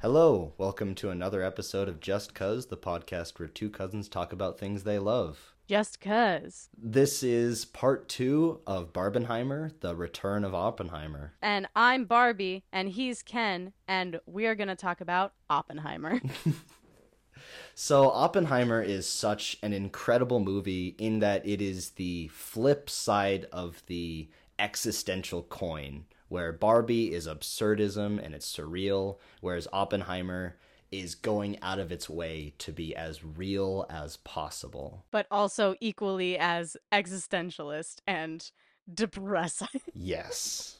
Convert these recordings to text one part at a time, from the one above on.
Hello, welcome to another episode of Just Cuz, the podcast where two cousins talk about things they love. Just cuz. This is part two of Barbenheimer, the return of Oppenheimer. And I'm Barbie, and he's Ken, and we are going to talk about Oppenheimer. So, Oppenheimer is such an incredible movie in that it is the flip side of the existential coin, where Barbie is absurdism and it's surreal, whereas Oppenheimer is going out of its way to be as real as possible. but also equally as existentialist and depressing. Yes.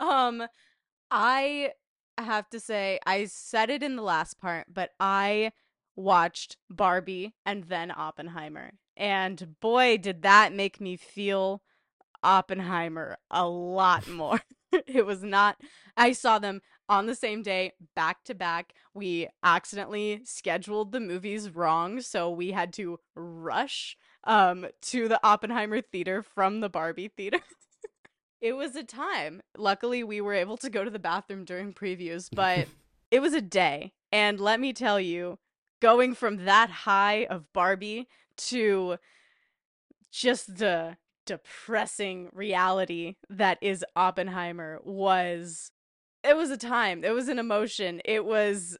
um, I have to say, I said it in the last part, but I watched Barbie and then Oppenheimer. And boy, did that make me feel Oppenheimer a lot more. it was not, I saw them on the same day, back to back. We accidentally scheduled the movies wrong, so we had to rush um to the Oppenheimer theater from the Barbie theater. it was a time. Luckily, we were able to go to the bathroom during previews, but it was a day. And let me tell you, going from that high of Barbie to just the depressing reality that is Oppenheimer was it was a time. It was an emotion. It was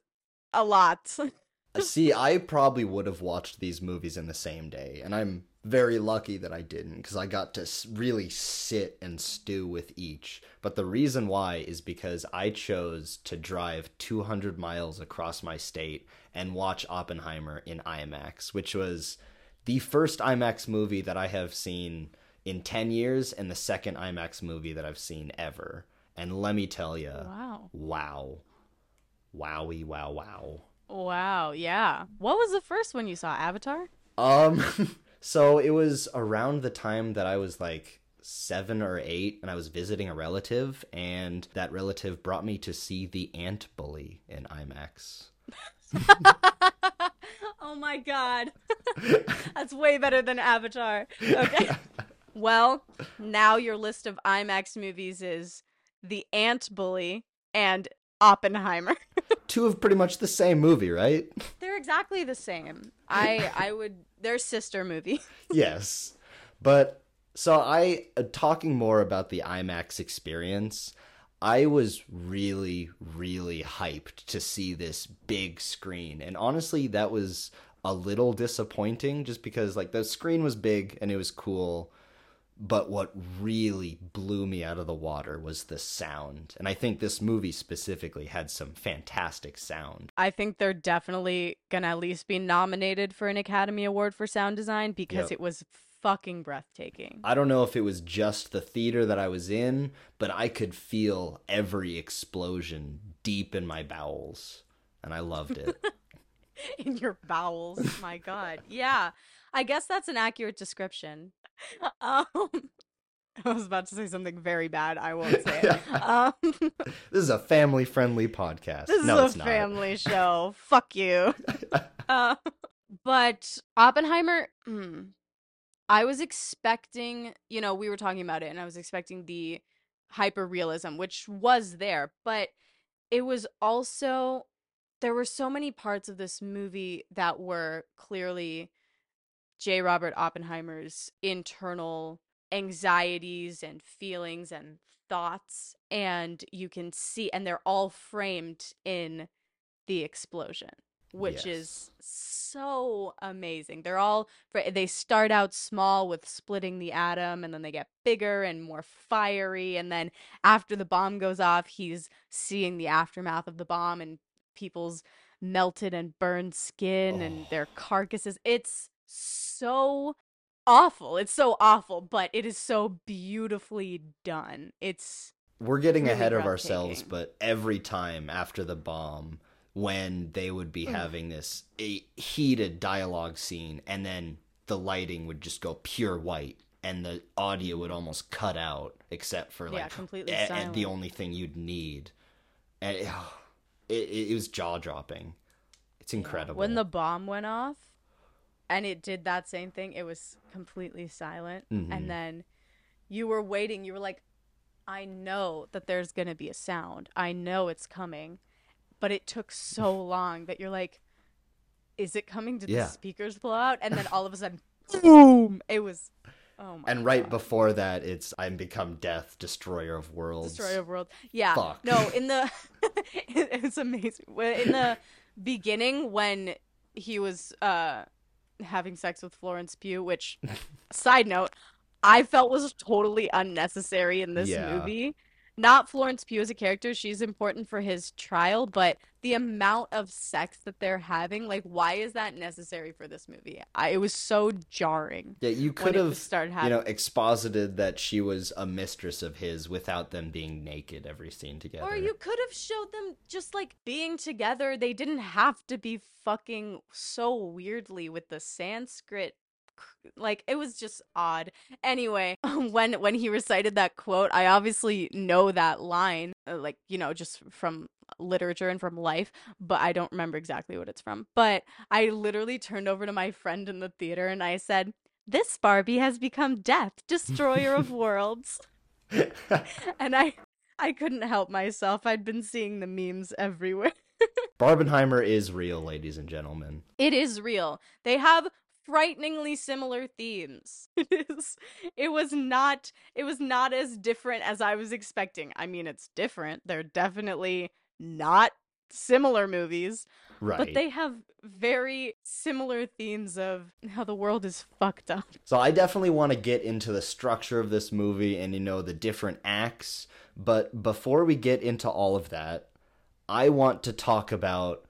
a lot. See, I probably would have watched these movies in the same day, and I'm very lucky that I didn't because I got to really sit and stew with each. But the reason why is because I chose to drive 200 miles across my state and watch Oppenheimer in IMAX, which was the first IMAX movie that I have seen in 10 years and the second IMAX movie that I've seen ever. And let me tell you, wow. wow. Wowie, wow, wow. Wow, yeah. What was the first one you saw? Avatar? Um, so it was around the time that I was like seven or eight, and I was visiting a relative, and that relative brought me to see The Ant Bully in IMAX. oh my god. That's way better than Avatar. Okay. Well, now your list of IMAX movies is The Ant Bully and Oppenheimer. Two of pretty much the same movie, right? They're exactly the same. I I would they're sister movie. yes. But so I uh, talking more about the IMAX experience. I was really really hyped to see this big screen. And honestly, that was a little disappointing just because like the screen was big and it was cool. But what really blew me out of the water was the sound. And I think this movie specifically had some fantastic sound. I think they're definitely gonna at least be nominated for an Academy Award for sound design because Yep. it was fucking breathtaking. I don't know if it was just the theater that I was in, but I could feel every explosion deep in my bowels. And I loved it. in your bowels. My God. Yeah. I guess that's an accurate description. Um, I was about to say something very bad. I won't say it. Um, this is a family friendly podcast. this no, is a family show. Fuck you. Uh, but Oppenheimer, hmm, I was expecting, you know, we were talking about it, and I was expecting the hyper realism, which was there, but it was also there were so many parts of this movie that were clearly J. Robert Oppenheimer's internal anxieties and feelings and thoughts and you can see and they're all framed in the explosion which is so amazing. They're all they start out small with splitting the atom and then they get bigger and more fiery and then after the bomb goes off, he's seeing the aftermath of the bomb and people's melted and burned skin and their Oh. carcasses. It's so awful. It's so awful, but it is so beautifully done. It's We're getting really ahead of ourselves, but every time after the bomb, when they would be Mm. having this a heated dialogue scene, and then the lighting would just go pure white, and the audio would almost cut out, except for Yeah, like completely a- silent. the only thing you'd need, and it, it, it was jaw dropping. It's incredible. When the bomb went off and it did that same thing, it was completely silent. Mhm. And then you were waiting. You were like, I know that there's going to be a sound. I know it's coming. but it took so long that you're like, is it coming? Did Yeah. the speakers blow out? And then all of a sudden, boom! It was. Oh my And right God. before that, it's I'm become death, destroyer of worlds. Destroyer of Worlds. Yeah. Fuck. No, in the it's amazing. In the beginning when he was uh having sex with Florence Pugh, which side note, I felt was totally unnecessary in this Yeah. movie. Not Florence Pugh as a character, she's important for his trial, but the amount of sex that they're having, like why is that necessary for this movie? I, it was so jarring Yeah, you could have started having... you know exposited that she was a mistress of his without them being naked every scene together. Or you could have showed them just like being together. They didn't have to be fucking so weirdly with the Sanskrit. Like it was just odd. Anyway, when when he recited that quote, I obviously know that line, uh, like you know, just from literature and from life, but I don't remember exactly what it's from. But I literally turned over to my friend in the theater and I said, "This Barbie has become death, destroyer of worlds." and I I couldn't help myself. I'd been seeing the memes everywhere. Barbenheimer is real, ladies and gentlemen. It is real. They have frighteningly similar themes. It is it was not it was not as different as I was expecting. I mean, it's different. They're definitely not similar movies, Right. but they have very similar themes of how the world is fucked up. So I definitely want to get into the structure of this movie and you know the different acts, but before we get into all of that, I want to talk about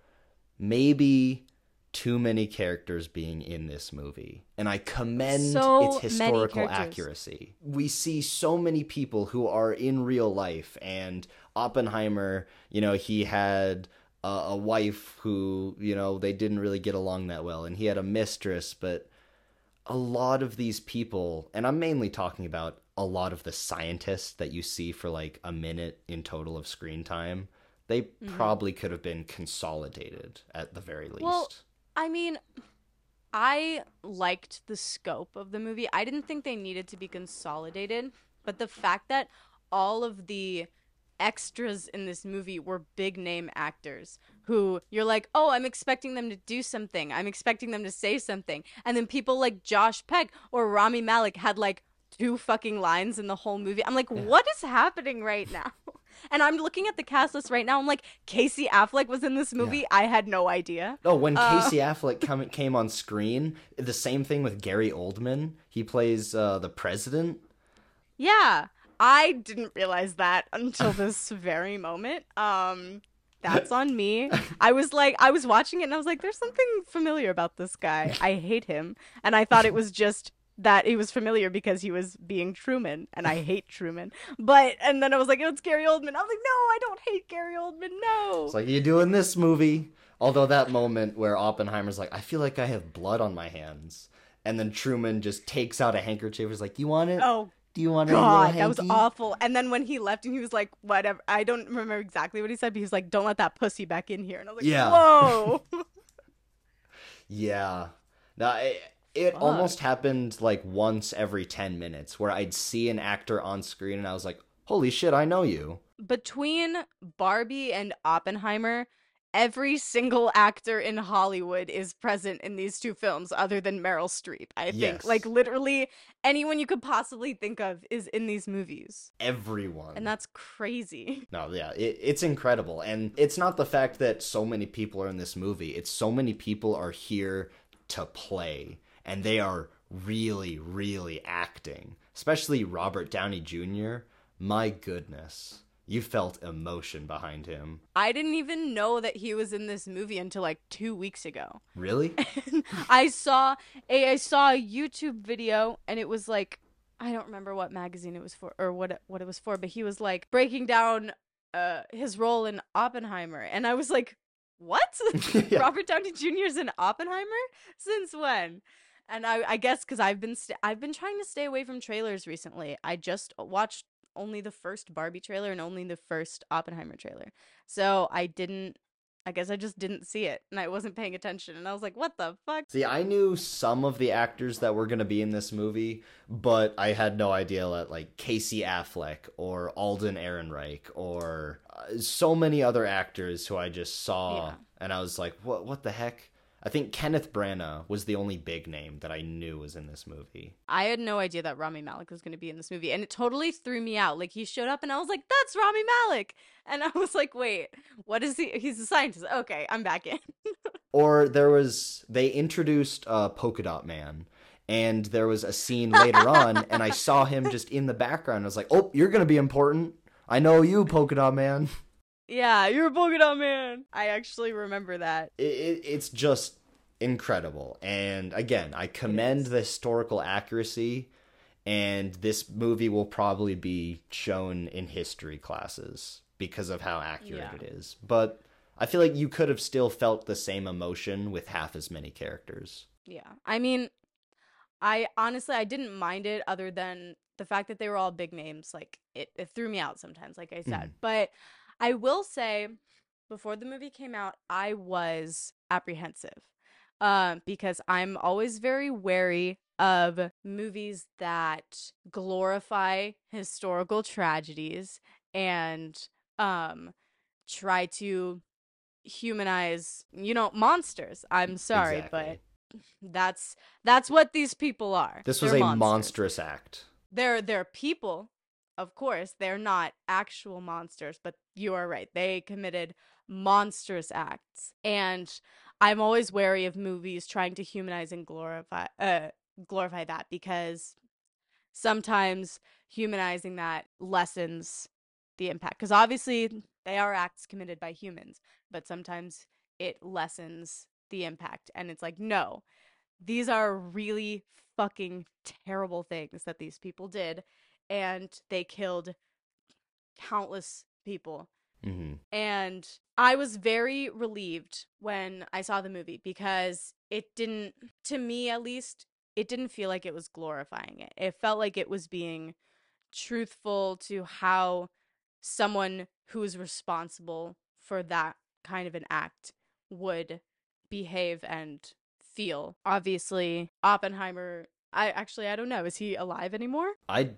maybe too many characters being in this movie. And I commend So its historical accuracy. We see so many people who are in real life and Oppenheimer, you know, he had a, a wife who, you know, they didn't really get along that well and he had a mistress, but a lot of these people, and I'm mainly talking about a lot of the scientists that you see for like a minute in total of screen time, they mm-hmm. probably could have been consolidated at the very least. Well, I mean, I liked the scope of the movie. I didn't think they needed to be consolidated, but the fact that all of the extras in this movie were big name actors who you're like, "Oh, I'm expecting them to do something. I'm expecting them to say something." And then people like Josh Peck or Rami Malek had like two fucking lines in the whole movie. I'm like, "What is happening right now?" And I'm looking at the cast list right now. I'm like, Casey Affleck was in this movie. I had no idea. no, when uh, Casey Affleck come, came on screen, the same thing with Gary Oldman. He plays uh, the president. Yeah, I didn't realize that until this very moment. Um, that's on me. I was like, I was watching it and I was like, there's something familiar about this guy. I hate him, and I thought it was just that he was familiar because he was being Truman, and I hate Truman. But and then I was like, oh, it's Gary Oldman. I was like, no, I don't hate Gary Oldman. No. It's like you do in this movie. Although that moment where Oppenheimer's like, I feel like I have blood on my hands, and then Truman just takes out a handkerchief. He's like, "You want it? oh Do you want it?" God, that was awful. And then when he left and he was like, whatever. I don't remember exactly what he said, but he was like, don't let that pussy back in here. And I was like, Yeah. whoa. Yeah. Now it Fuck. almost happened like once every ten minutes, where I'd see an actor on screen and I was like, "Holy shit, I know you." Between Barbie and Oppenheimer, every single actor in Hollywood is present in these two films other than Meryl Streep. I think. Yes. Like, literally anyone you could possibly think of is in these movies. Everyone. And that's crazy. No, yeah, it, it's incredible. And it's not the fact that so many people are in this movie, it's so many people are here to play. And they are really, really acting. Especially Robert Downey Jr. My goodness. You felt emotion behind him. I didn't even know that he was in this movie until like two weeks ago. Really? I saw a I saw a YouTube video and it was like I don't remember what magazine it was for or what it, what it was for, but he was like breaking down uh his role in Oppenheimer and I was like, "What? Yeah. Robert Downey Jr. is in Oppenheimer? Since when?" And I I guess cuz I've been st- I've been trying to stay away from trailers recently. I just watched only the first Barbie trailer and only the first Oppenheimer trailer. So I didn't I guess I just didn't see it and I wasn't paying attention and I was like, what the fuck? See, I knew some of the actors that were going to be in this movie, but I had no idea that like Casey Affleck or Alden Ehrenreich or uh, so many other actors who I just saw Yeah. and I was like, what what the heck? I think Kenneth Branagh was the only big name that I knew was in this movie. I had no idea that Rami Malek was going to be in this movie, and it totally threw me out. Like he showed up, and I was like, "That's Rami Malek," and I was like, "Wait, what is he? He's a scientist." Okay, I'm back in. Or there was they introduced uh, Polka Dot Man, and there was a scene later on, and I saw him just in the background. I was like, "Oh, you're gonna be important. I know you, Polka Dot Man." yeah, you're a polka dot man. I actually remember that. It, it, it's just incredible, and again, I commend the historical accuracy. And this movie will probably be shown in history classes because of how accurate Yeah. it is. But I feel like you could have still felt the same emotion with half as many characters. Yeah, I mean, I honestly I didn't mind it, other than the fact that they were all big names. Like it, it threw me out sometimes, like I said. Mhm. But I will say, before the movie came out, I was apprehensive, um, because I'm always very wary of movies that glorify historical tragedies and um try to humanize, you know, monsters. I'm sorry, Exactly. but that's that's what these people are. This was They're a monsters. monstrous act. They're they're people, of course. They're not actual monsters, but you are right. They committed monstrous acts. And I'm always wary of movies trying to humanize and glorify uh glorify that because sometimes humanizing that lessens the impact because obviously they are acts committed by humans but sometimes it lessens the impact and it's like no these are really fucking terrible things that these people did and they killed countless people hmm and I was very relieved when I saw the movie because it didn't, to me at least, it didn't feel like it was glorifying it. It felt like it was being truthful to how someone who is responsible for that kind of an act would behave and feel. Obviously, Oppenheimer. I actually I don't know. Is he alive anymore? I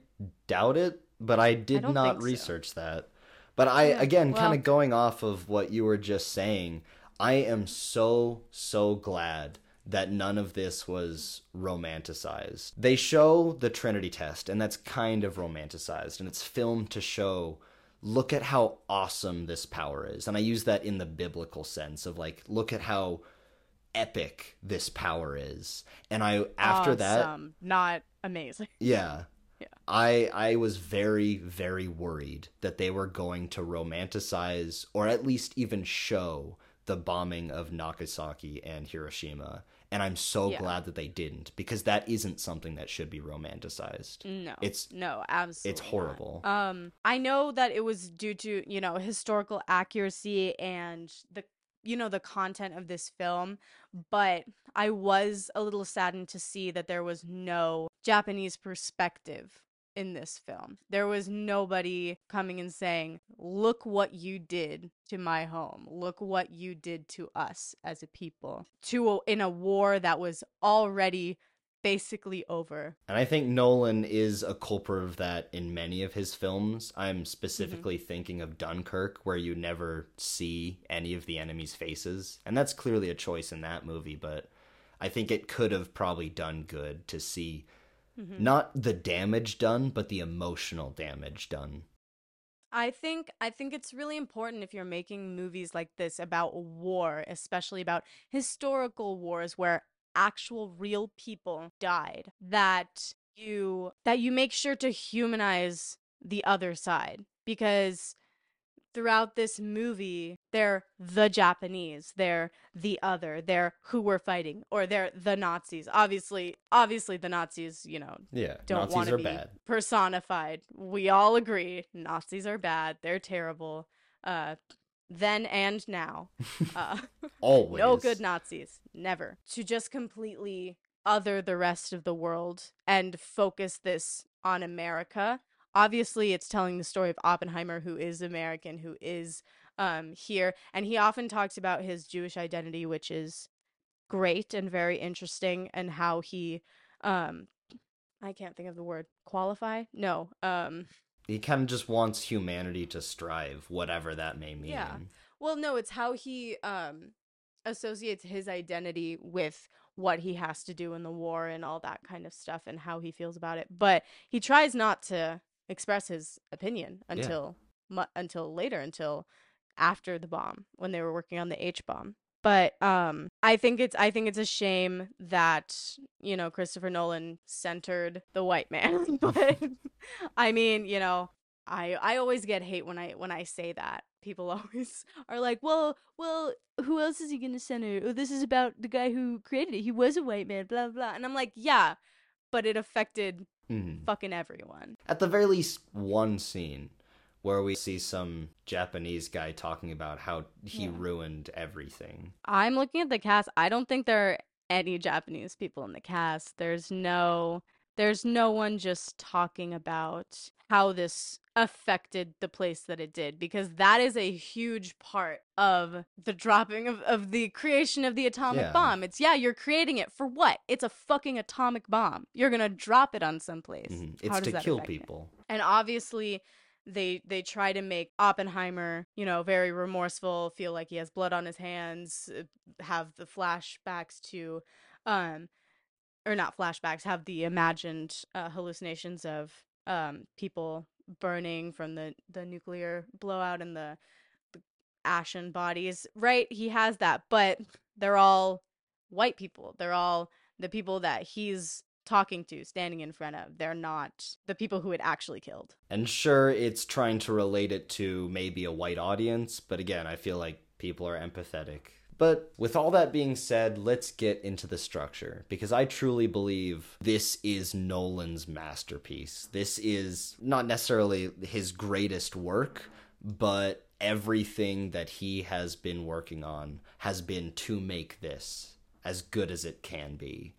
doubt it, but I did don't not think so. research that. But I Yeah, again well- kind of going off of what you were just saying, I am so so glad that none of this was romanticized. They show the Trinity test and that's kind of romanticized and it's filmed to show look at how awesome this power is. And I use that in the biblical sense of like look at how epic this power is. And I after that not amazing. yeah. Yeah. I I was very very worried that they were going to romanticize or at least even show the bombing of Nagasaki and Hiroshima. And I'm so Yeah. glad that they didn't because that isn't something that should be romanticized. No. It's- no, absolutely. not. horrible. Um I know that it was due to, you know, historical accuracy and the you know the content of this film, but I was a little saddened to see that there was no Japanese perspective in this film. There was nobody coming and saying, "Look what you did to my home. Look what you did to us as a people." To a, in a war that was already basically over. And I think Nolan is a culprit of that in many of his films. I'm specifically thinking of Dunkirk, where you never see any of the enemy's faces. And that's clearly a choice in that movie, but I think it could have probably done good to see Mhm. not the damage done, but the emotional damage done. I think I think it's really important if you're making movies like this about war, especially about historical wars where actual real people died, that you that you make sure to humanize the other side because throughout this movie they're the Japanese, they're the other, they're who we're fighting or they're the Nazis. Obviously, obviously the Nazis, you know, Yeah, don't want to be bad. personified. We all agree Nazis are bad. They're terrible. Uh, then and now. Uh, Always. no good Nazis. Never. To just completely other the rest of the world and focus this on America. Obviously, it's telling the story of Oppenheimer, who is American, who is um here and he often talks about his Jewish identity which is great and very interesting and how he um I can't think of the word qualify. No. Um he kind of just wants humanity to strive, whatever that may mean. Yeah. Well, no, it's how he um associates his identity with what he has to do in the war and all that kind of stuff and how he feels about it. But he tries not to express his opinion until mu- until later until after the bomb when they were working on the H bomb. But um I think it's I think it's a shame that, you know, Christopher Nolan centered the white man. but I mean, you know, I I always get hate when I when I say that. People always are like, "Well, well, who else is he going to center? Oh, this is about the guy who created it. He was a white man, blah blah." And I'm like, "Yeah, but it affected Mhm. fucking everyone." At the very least, one scene where we see some Japanese guy talking about how he Yeah. ruined everything. I'm looking at the cast. I don't think there are any Japanese people in the cast. There's no there's no one just talking about how this affected the place that it did because that is a huge part of the dropping of, of the creation of the atomic Yeah. bomb. It's yeah, you're creating it for what? It's a fucking atomic bomb. You're gonna drop it on someplace. Mhm. How It's does to that kill affect it? people. and obviously they they try to make Oppenheimer, you know, very remorseful, feel like he has blood on his hands, uh, have the flashbacks to um or not flashbacks, have the imagined uh, hallucinations of um people burning from the the nuclear blowout and the, the ashen bodies. Right? He has that, but they're all white people. They're all the people that he's talking to, standing in front of. They're not the people who it actually killed. And sure, it's trying to relate it to maybe a white audience, but again, I feel like people are empathetic. But with all that being said, let's get into the structure because I truly believe this is Nolan's masterpiece. This is not necessarily his greatest work, but everything that he has been working on has been to make this as good as it can be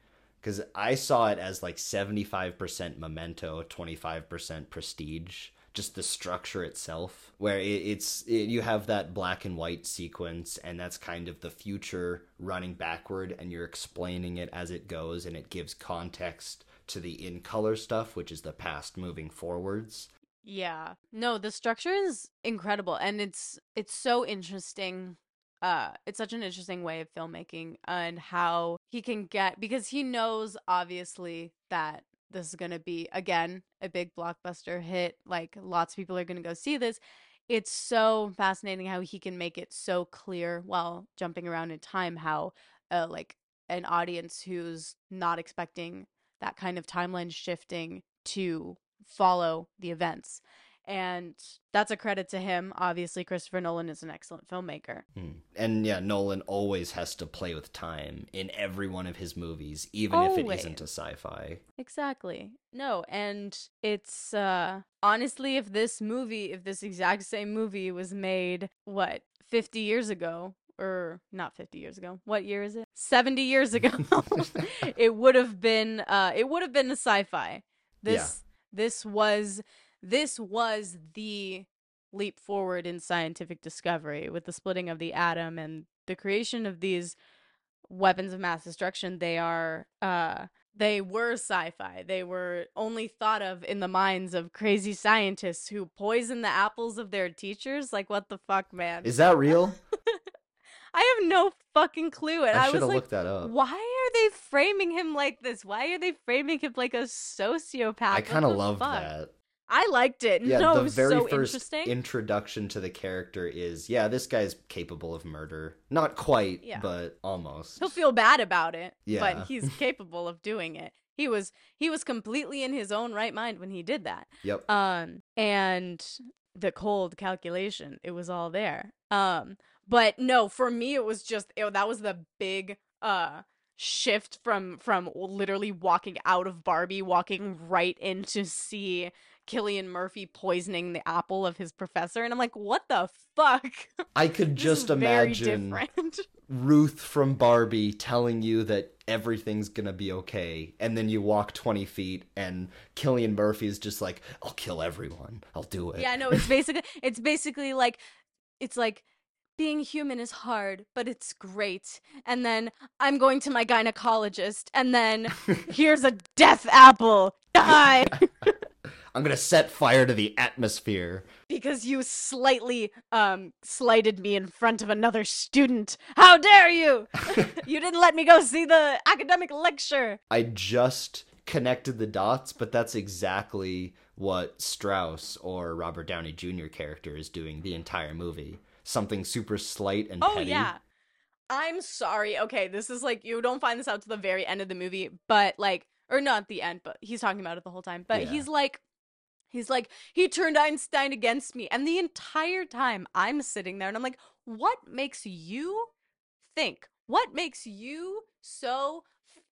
because I saw it as like 75% memento, 25% prestige. Just the structure itself, where it, it's it, you have that black and white sequence, and that's kind of the future running backward, and you're explaining it as it goes, and it gives context to the in color stuff, which is the past moving forwards. Yeah. No, the structure is incredible and it's it's so interesting. Uh it's such an interesting way of filmmaking and how he can get because he knows obviously that this is going to be again a big blockbuster hit like lots of people are going to go see this. It's so fascinating how he can make it so clear while jumping around in time how uh like an audience who's not expecting that kind of timeline shifting to follow the events. And that's a credit to him. Obviously, Christopher Nolan is an excellent filmmaker. Hmm. And yeah, Nolan always has to play with time in every one of his movies, even if it isn't a sci-fi. Exactly. No, and it's uh honestly if this movie, if this exact same movie was made what, 50 years ago or not 50 years ago. What year is it? 70 years ago. it would have been uh it would have been a sci-fi. This this was this was the leap forward in scientific discovery with the splitting of the atom and the creation of these weapons of mass destruction they are uh they were sci-fi they were only thought of in the minds of crazy scientists who poison the apples of their teachers like what the fuck man Is that real? i have no fucking clue and I i, was like looked that up. why are they framing him like this why are they framing him like a sociopath I kind of love fuck? that. I liked it Yeah, no it the was very so first introduction to the character is yeah, this guy's capable of murder. Not quite, Yeah. but almost. he'll feel bad about it Yeah. but he's capable of doing it he was he was completely in his own right mind when he did that Yep. um and the cold calculation it was all there um but no for me it was just it, that was the big uh shift from from literally walking out of barbie walking right in to see Cillian Murphy poisoning the apple of his professor and I'm like what the fuck I could just imagine. Ruth from Barbie telling you that everything's gonna be okay, and then you walk 20 feet, and Cillian Murphy's just like, I'll kill everyone. I'll do it. Yeah, no, it's basically it's basically like it's like being human is hard, but it's great. And then I'm going to my gynecologist, and then here's a death apple. Die! I'm gonna set fire to the atmosphere. because you slightly um slighted me in front of another student. How dare you? you didn't let me go see the academic lecture. I just connected the dots, but that's exactly what Strauss or Robert Downey Jr. character is doing the entire movie. Something super slight and Oh petty. yeah. I'm sorry. Okay, this is like you don't find this out to the very end of the movie, but like or not the end, but he's talking about it the whole time. But Yeah. he's like he's like he turned Einstein against me. And the entire time I'm sitting there and I'm like, "What makes you think? What makes you so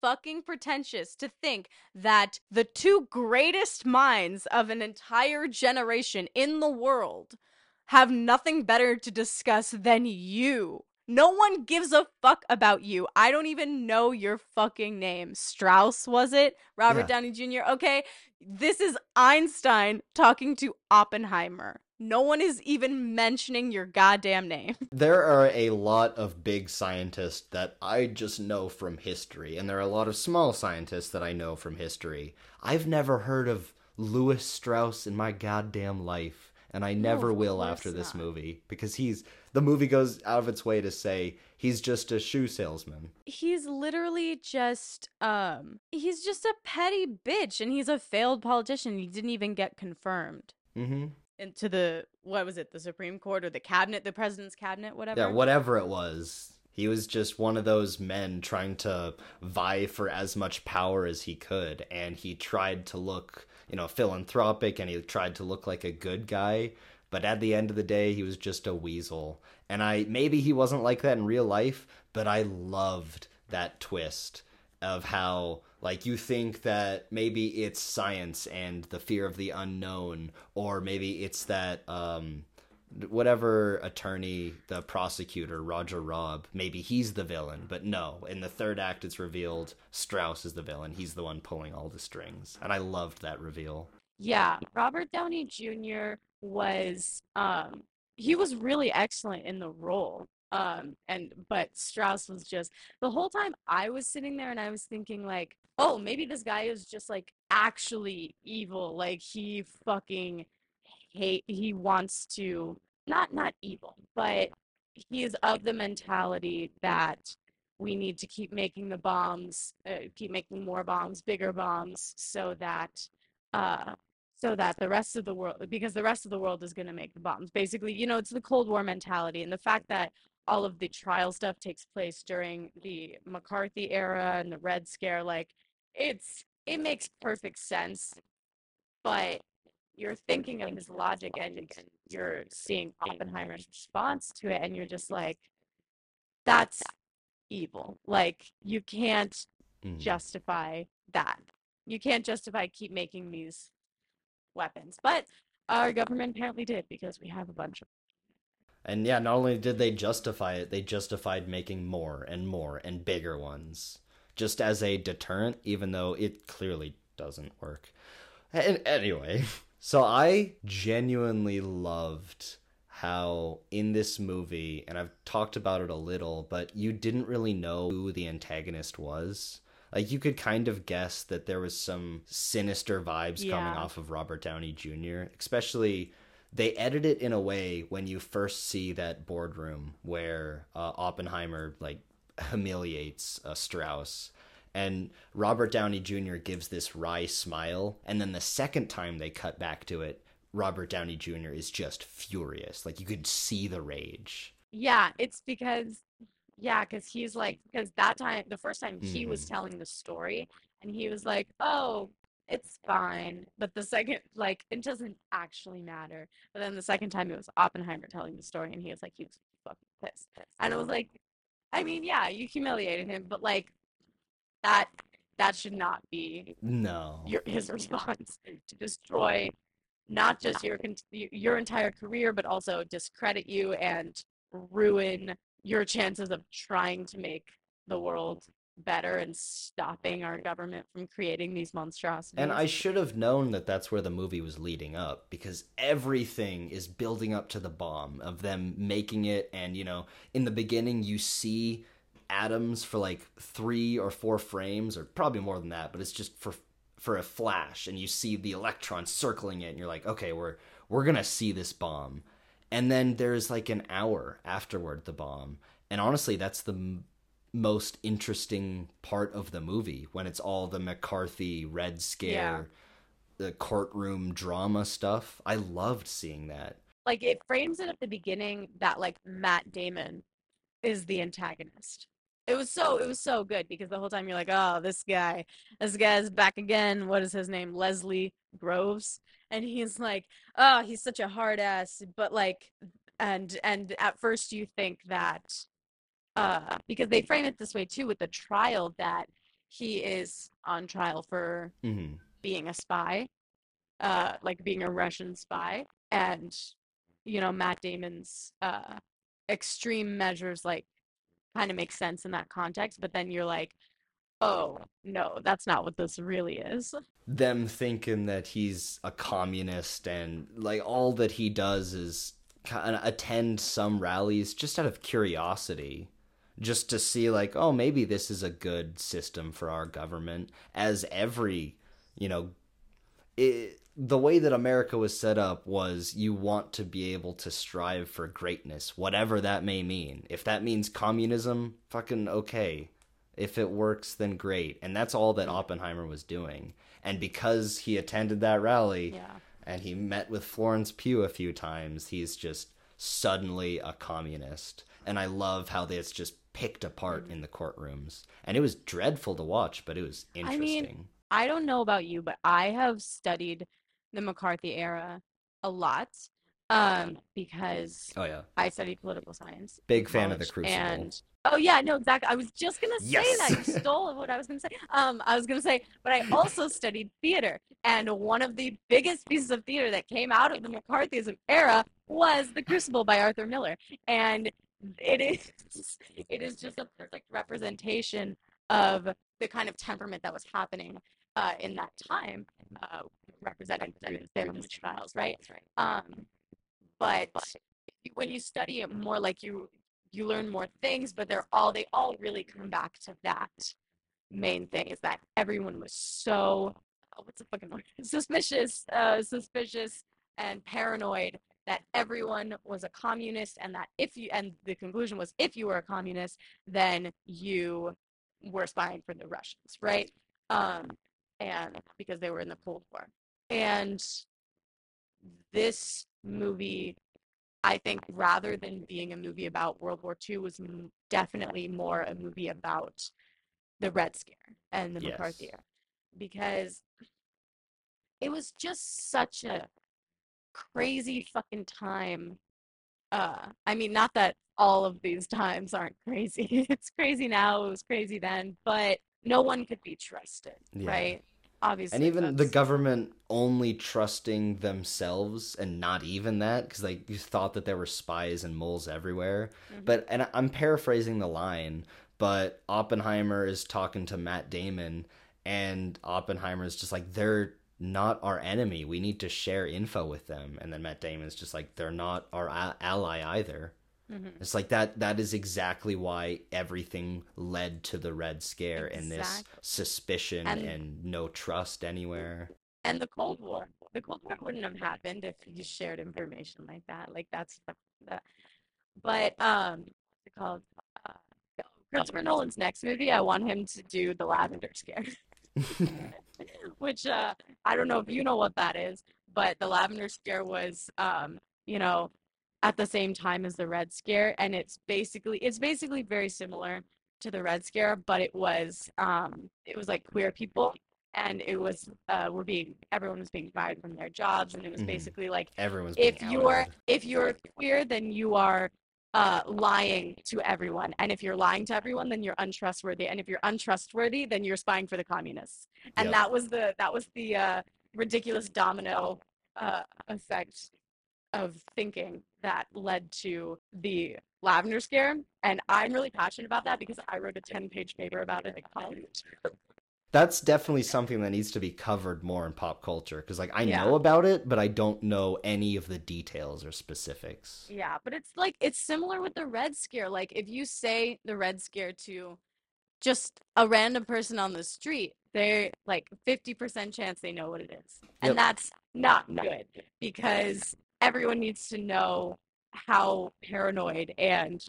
fucking pretentious to think that the two greatest minds of an entire generation in the world have nothing better to discuss than you. No one gives a fuck about you. I don't even know your fucking name. Strauss, was it? Robert Yeah. Downey Jr. Okay. This is Einstein talking to Oppenheimer. No one is even mentioning your goddamn name. There are a lot of big scientists that I just know from history, and there are a lot of small scientists that I know from history. I've never heard of Louis Strauss in my goddamn life, and I never of will after this not. movie because he's the movie goes out of its way to say he's just a shoe salesman. He's literally just um he's just a petty bitch and he's a failed politician. He didn't even get confirmed Mm-hmm. into the what was it, the Supreme Court or the cabinet, the president's cabinet, whatever. Yeah, whatever it was. He was just one of those men trying to vie for as much power as he could, and he tried to look, you know, philanthropic and he tried to look like a good guy, but at the end of the day, he was just a weasel. And I maybe he wasn't like that in real life, but I loved that twist of how like you think that maybe it's science and the fear of the unknown or maybe it's that um whatever attorney, the prosecutor, Roger Robb, maybe he's the villain, but no. In the third act, it's revealed Strauss is the villain. He's the one pulling all the strings, and I loved that reveal. Yeah, Robert Downey Jr. was um he was really excellent in the role. Um and but Strauss was just the whole time I was sitting there and I was thinking like, "Oh, maybe this guy is just like actually evil. Like he fucking hate he wants to not not evil, but he is of the mentality that we need to keep making the bombs, uh, keep making more bombs, bigger bombs so that uh so that the rest of the world because the rest of the world is going to make the bombs basically you know it's the cold war mentality and the fact that all of the trial stuff takes place during the mccarthy era and the red scare like it's it makes perfect sense but you're thinking of his logic and you're seeing oppenheimer's response to it and you're just like that's evil like you can't Mm. justify that. You can't justify keep making these weapons. But our government apparently did because we have a bunch of And yeah, not only did they justify it, they justified making more and more and bigger ones, just as a deterrent, even though it clearly doesn't work. And anyway, so I genuinely loved how in this movie, and I've talked about it a little, but you didn't really know who the antagonist was. Like you could kind of guess that there was some sinister vibes coming off of Robert Downey Jr., especially they edit it in a way when you first see that boardroom where uh, Oppenheimer like humiliates uh, Strauss and Robert Downey Jr. gives this wry smile and then the second time they cut back to it Robert Downey Jr. is just furious like you could see the rage Yeah, it's because yeah, because he's like because that time the first time he was Mhm. telling the story and he was like, Oh, it's fine. But the second like it doesn't actually matter. But then the second time it was Oppenheimer telling the story and he was like he was fucking pissed. And it was like I mean, yeah, you humiliated him, but like that that should not be no your his response to destroy not just your your entire career but also discredit you and ruin your chances of trying to make the world better and stopping our government from creating these monstrosities. And I should have known that that's where the movie was leading up because everything is building up to the bomb of them making it. And, you know, in the beginning, you see atoms for like three or four frames, or probably more than that, but it's just for for a flash and you see the electrons circling it and you're like okay we're we're gonna see this bomb and then there's like an hour afterward the bomb. And honestly that's the m- most interesting part of the movie when it's all the mccarthy red scare the courtroom drama stuff. I loved seeing that. Like it frames it at the beginning that like Matt Damon is the antagonist. It was so it was so good because the whole time you're like, oh, this guy, this guy's back again. What is his name? Leslie Groves, and he's like, oh, he's such a hard ass, but like, and and at first you think that, uh, because they frame it this way too with the trial that he is on trial for hmm being a spy, uh, like being a Russian spy, and you know Matt Damon's uh, extreme measures like kind of makes sense in that context, but then you're like, oh no, that's not what this really is. them thinking that he's a communist and like all that he does is kind of attend some rallies just out of curiosity just to see like oh maybe this is a good system for our government as every you know it, the way that America was set up was you want to be able to strive for greatness, whatever that may mean. If that means communism, fucking okay. If it works, then great. And that's all that Oppenheimer was doing. And because he attended that rally Yeah. and he met with Florence Pugh a few times, he's just suddenly a communist. And I love how it's just picked apart mm-hmm. in the courtrooms. And it was dreadful to watch, but it was I interesting. mean, I don't know about you, but I have studied the McCarthy era a lot um, because oh yeah. I studied political science. Big fan of the Crucible. And oh yeah, no, exactly. I was just gonna say that. Yes. You stole what I was gonna say. Um, I was gonna say, but I also studied theater, and one of the biggest pieces of theater that came out of the McCarthyism era was The Crucible by Arthur Miller, and it is it is just a perfect representation of the kind of temperament that was happening uh, in that time, uh, represented Salem witch trials, right? Um, but when you study it more, like you you learn more things, but they're all they all really come back to that main thing is that everyone was so oh, what's the fucking word suspicious, uh, suspicious and paranoid that everyone was a communist and that if you and the conclusion was if you were a communist then you were spying for the Russians, right? Um, and because they were in the Cold War. And this movie, I think, rather than being a movie about World War II, was m- definitely more a movie about the Red Scare and the McCarthy Yes. era. Because it was just such a crazy fucking time. Uh, I mean, not that all of these times aren't crazy. It's crazy now, it was crazy then, but no one could be trusted, Yeah. right? Obviously. and even the government only trusting themselves and not even that because like you thought that there were spies and moles everywhere Mhm. but and i'm paraphrasing the line but oppenheimer is talking to matt damon and oppenheimer is just like they're not our enemy we need to share info with them and then matt damon's just like they're not our ally either Mhm. it's like that that is exactly why everything led to the red scare and this suspicion And- and, no trust anywhere and the Cold War. The Cold War wouldn't have happened if you shared information like that. Like that's the, the but um, what's it called? Uh, Christopher Nolan's next movie, I want him to do the Lavender Scare, which uh, I don't know if you know what that is, but the Lavender Scare was, um, you know, at the same time as the Red Scare, and it's basically it's basically very similar to the Red Scare, but it was um, it was like queer people and it was uh were being everyone was being fired from their jobs and it was Mhm. basically like Everyone's if you're if you're queer then you are uh lying to everyone and if you're lying to everyone then you're untrustworthy and if you're untrustworthy then you're spying for the communists and Yep. that was the that was the uh ridiculous domino uh effect of thinking that led to the Lavender Scare, and I'm really passionate about that because I wrote a 10 page paper about it in college. That's definitely something that needs to be covered more in pop culture because, like, I Yeah. know about it, but I don't know any of the details or specifics. Yeah, but it's like it's similar with the Red Scare. Like if you say the Red Scare to just a random person on the street, they're like 50% chance they know what it is. And Yep. that's not good because everyone needs to know how paranoid and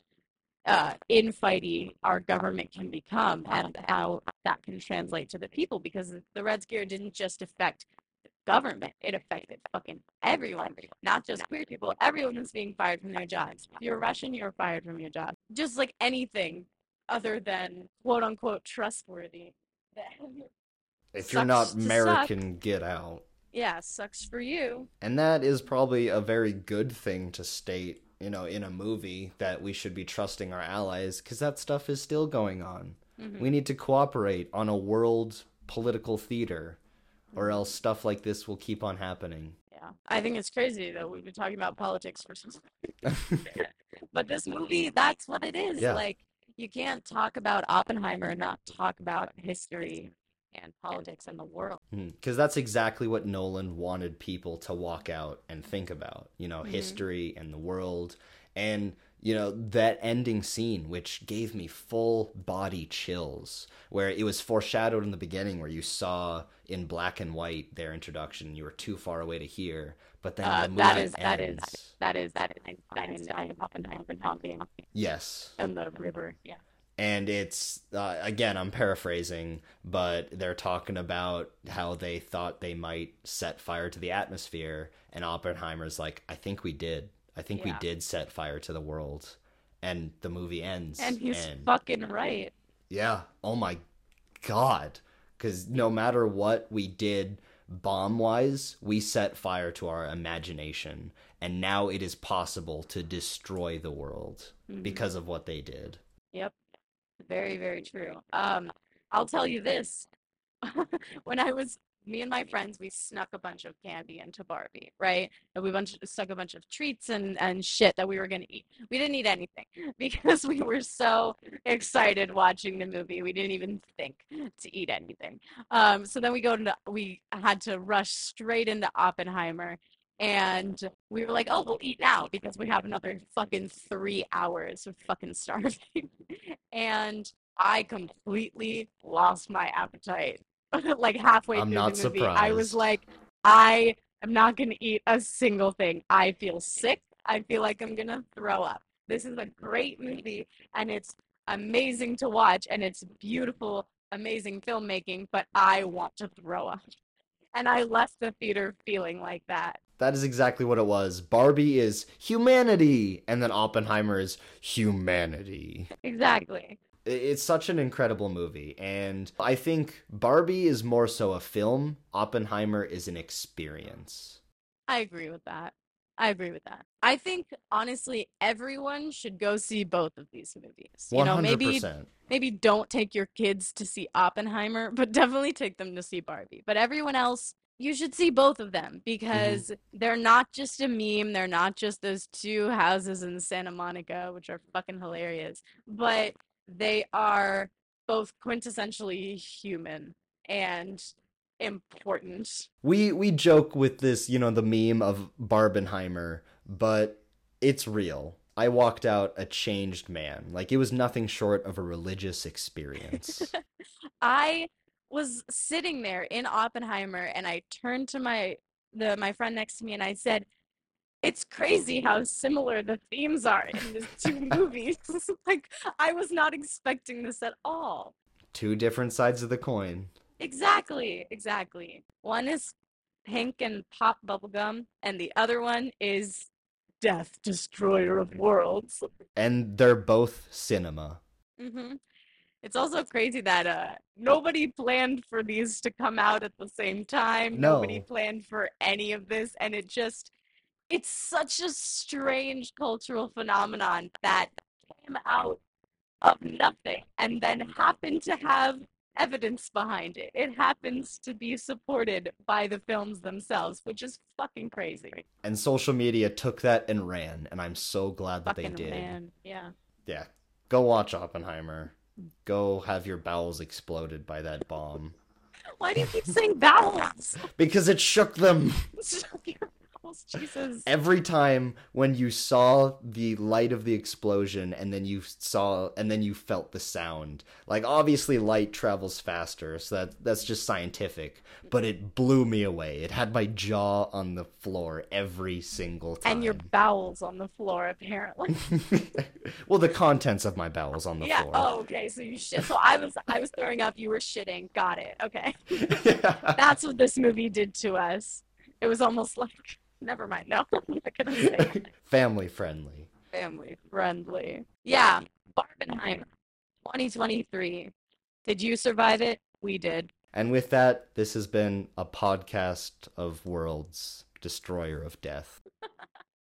uh, infighty our government can become and how that can translate to the people because the Red Scare didn't just affect the government, it affected fucking everyone, not just queer people. Everyone was being fired from their jobs. If you're Russian, you're fired from your job. Just like anything other than quote unquote trustworthy. If you're not. American, get out. Yeah, sucks for you. And that is probably a very good thing to state, you know, in a movie that we should be trusting our allies because that stuff is still going on. Mhm. We need to cooperate on a world political theater, or else stuff like this will keep on happening. Yeah, I think it's crazy that we've been talking about politics for some time. But this movie, that's what it is. Yeah. Like, you can't talk about Oppenheimer and not talk about history and politics and the world. Because that's exactly what Nolan wanted people to walk out and think about, you know, Mhm. history and the world. And, you know, that ending scene, which gave me full body chills, where it was foreshadowed in the beginning, where you saw in black and white their introduction, you were too far away to hear. But then Uh, the movie that is that is ends. that is that is Einstein and Oppenheimer Yes. and the river. Yeah. And it's uh, again i'm paraphrasing but they're talking about how they thought they might set fire to the atmosphere. And oppenheimer's like i think we did. I think we did set fire to the world. And the movie ends And he's fucking right. yeah. Oh my god. Because no matter what we did bomb wise we set fire to our imagination. And now it is possible to destroy the world Mhm. because of what they did. Yep. Very, very true. Um, I'll tell you this. When I was me and my friends, we snuck a bunch of candy into Barbie, right? And we bunch stuck a bunch of treats and and shit that we were gonna eat. We didn't eat anything because we were so excited watching the movie. We didn't even think to eat anything. Um, so then we go to we had to rush straight into Oppenheimer. And we were like, oh, we'll eat now because we have another fucking three hours of fucking starving. and I completely lost my appetite. like halfway I'm through the movie, I was like, I am not gonna eat a single thing. I feel sick. I feel like I'm gonna throw up. This is a great movie and it's amazing to watch and it's beautiful, amazing filmmaking, but I want to throw up. And I left the theater feeling like that. That is exactly what it was. Barbie is humanity, and then Oppenheimer is humanity. Exactly. It's such an incredible movie, and I think Barbie is more so a film, Oppenheimer is an experience. I agree with that. I agree with that. I think honestly everyone should go see both of these movies. You know, 100%. maybe maybe don't take your kids to see Oppenheimer, but definitely take them to see Barbie. But everyone else, you should see both of them because they're not just a meme. They're not just those two houses in Santa Monica, which are fucking hilarious, but they are both quintessentially human and important. We we joke with this, you know, the meme of Barbenheimer, but it's real. I walked out a changed man. Like it was nothing short of a religious experience. I was sitting there in Oppenheimer and I turned to my the my friend next to me and I said, It's crazy how similar the themes are in these two movies. like I was not expecting this at all. Two different sides of the coin. Exactly, exactly. One is pink and pop bubblegum, and the other one is Death Destroyer of Worlds. And they're both cinema. hmm It's also crazy that uh nobody planned for these to come out at the same time. No. Nobody planned for any of this, and it just it's such a strange cultural phenomenon that came out of nothing and then happened to have evidence behind it. It happens to be supported by the films themselves, which is fucking crazy. And social media took that and ran, and I'm so glad that Fucking they did. man. Yeah. Yeah. Go watch Oppenheimer. Go have your bowels exploded by that bomb. Why do you keep saying vowels? Because it shook them. Jesus. Every time when you saw the light of the explosion and then you saw and then you felt the sound. Like obviously light travels faster, so that that's just scientific, but it blew me away. It had my jaw on the floor every single time. And your bowels on the floor, apparently. well, the contents of my bowels on the yeah. floor. Oh, okay. So you shit. So I was, I was throwing up. You were shitting. Got it. Okay. yeah. That's what this movie did to us. It was almost like, never mind. No, I'm not gonna say. Family friendly. family friendly. Yeah, Barbenheimer, 2023. Did you survive it? We did. And with that, this has been a podcast of worlds, destroyer of death.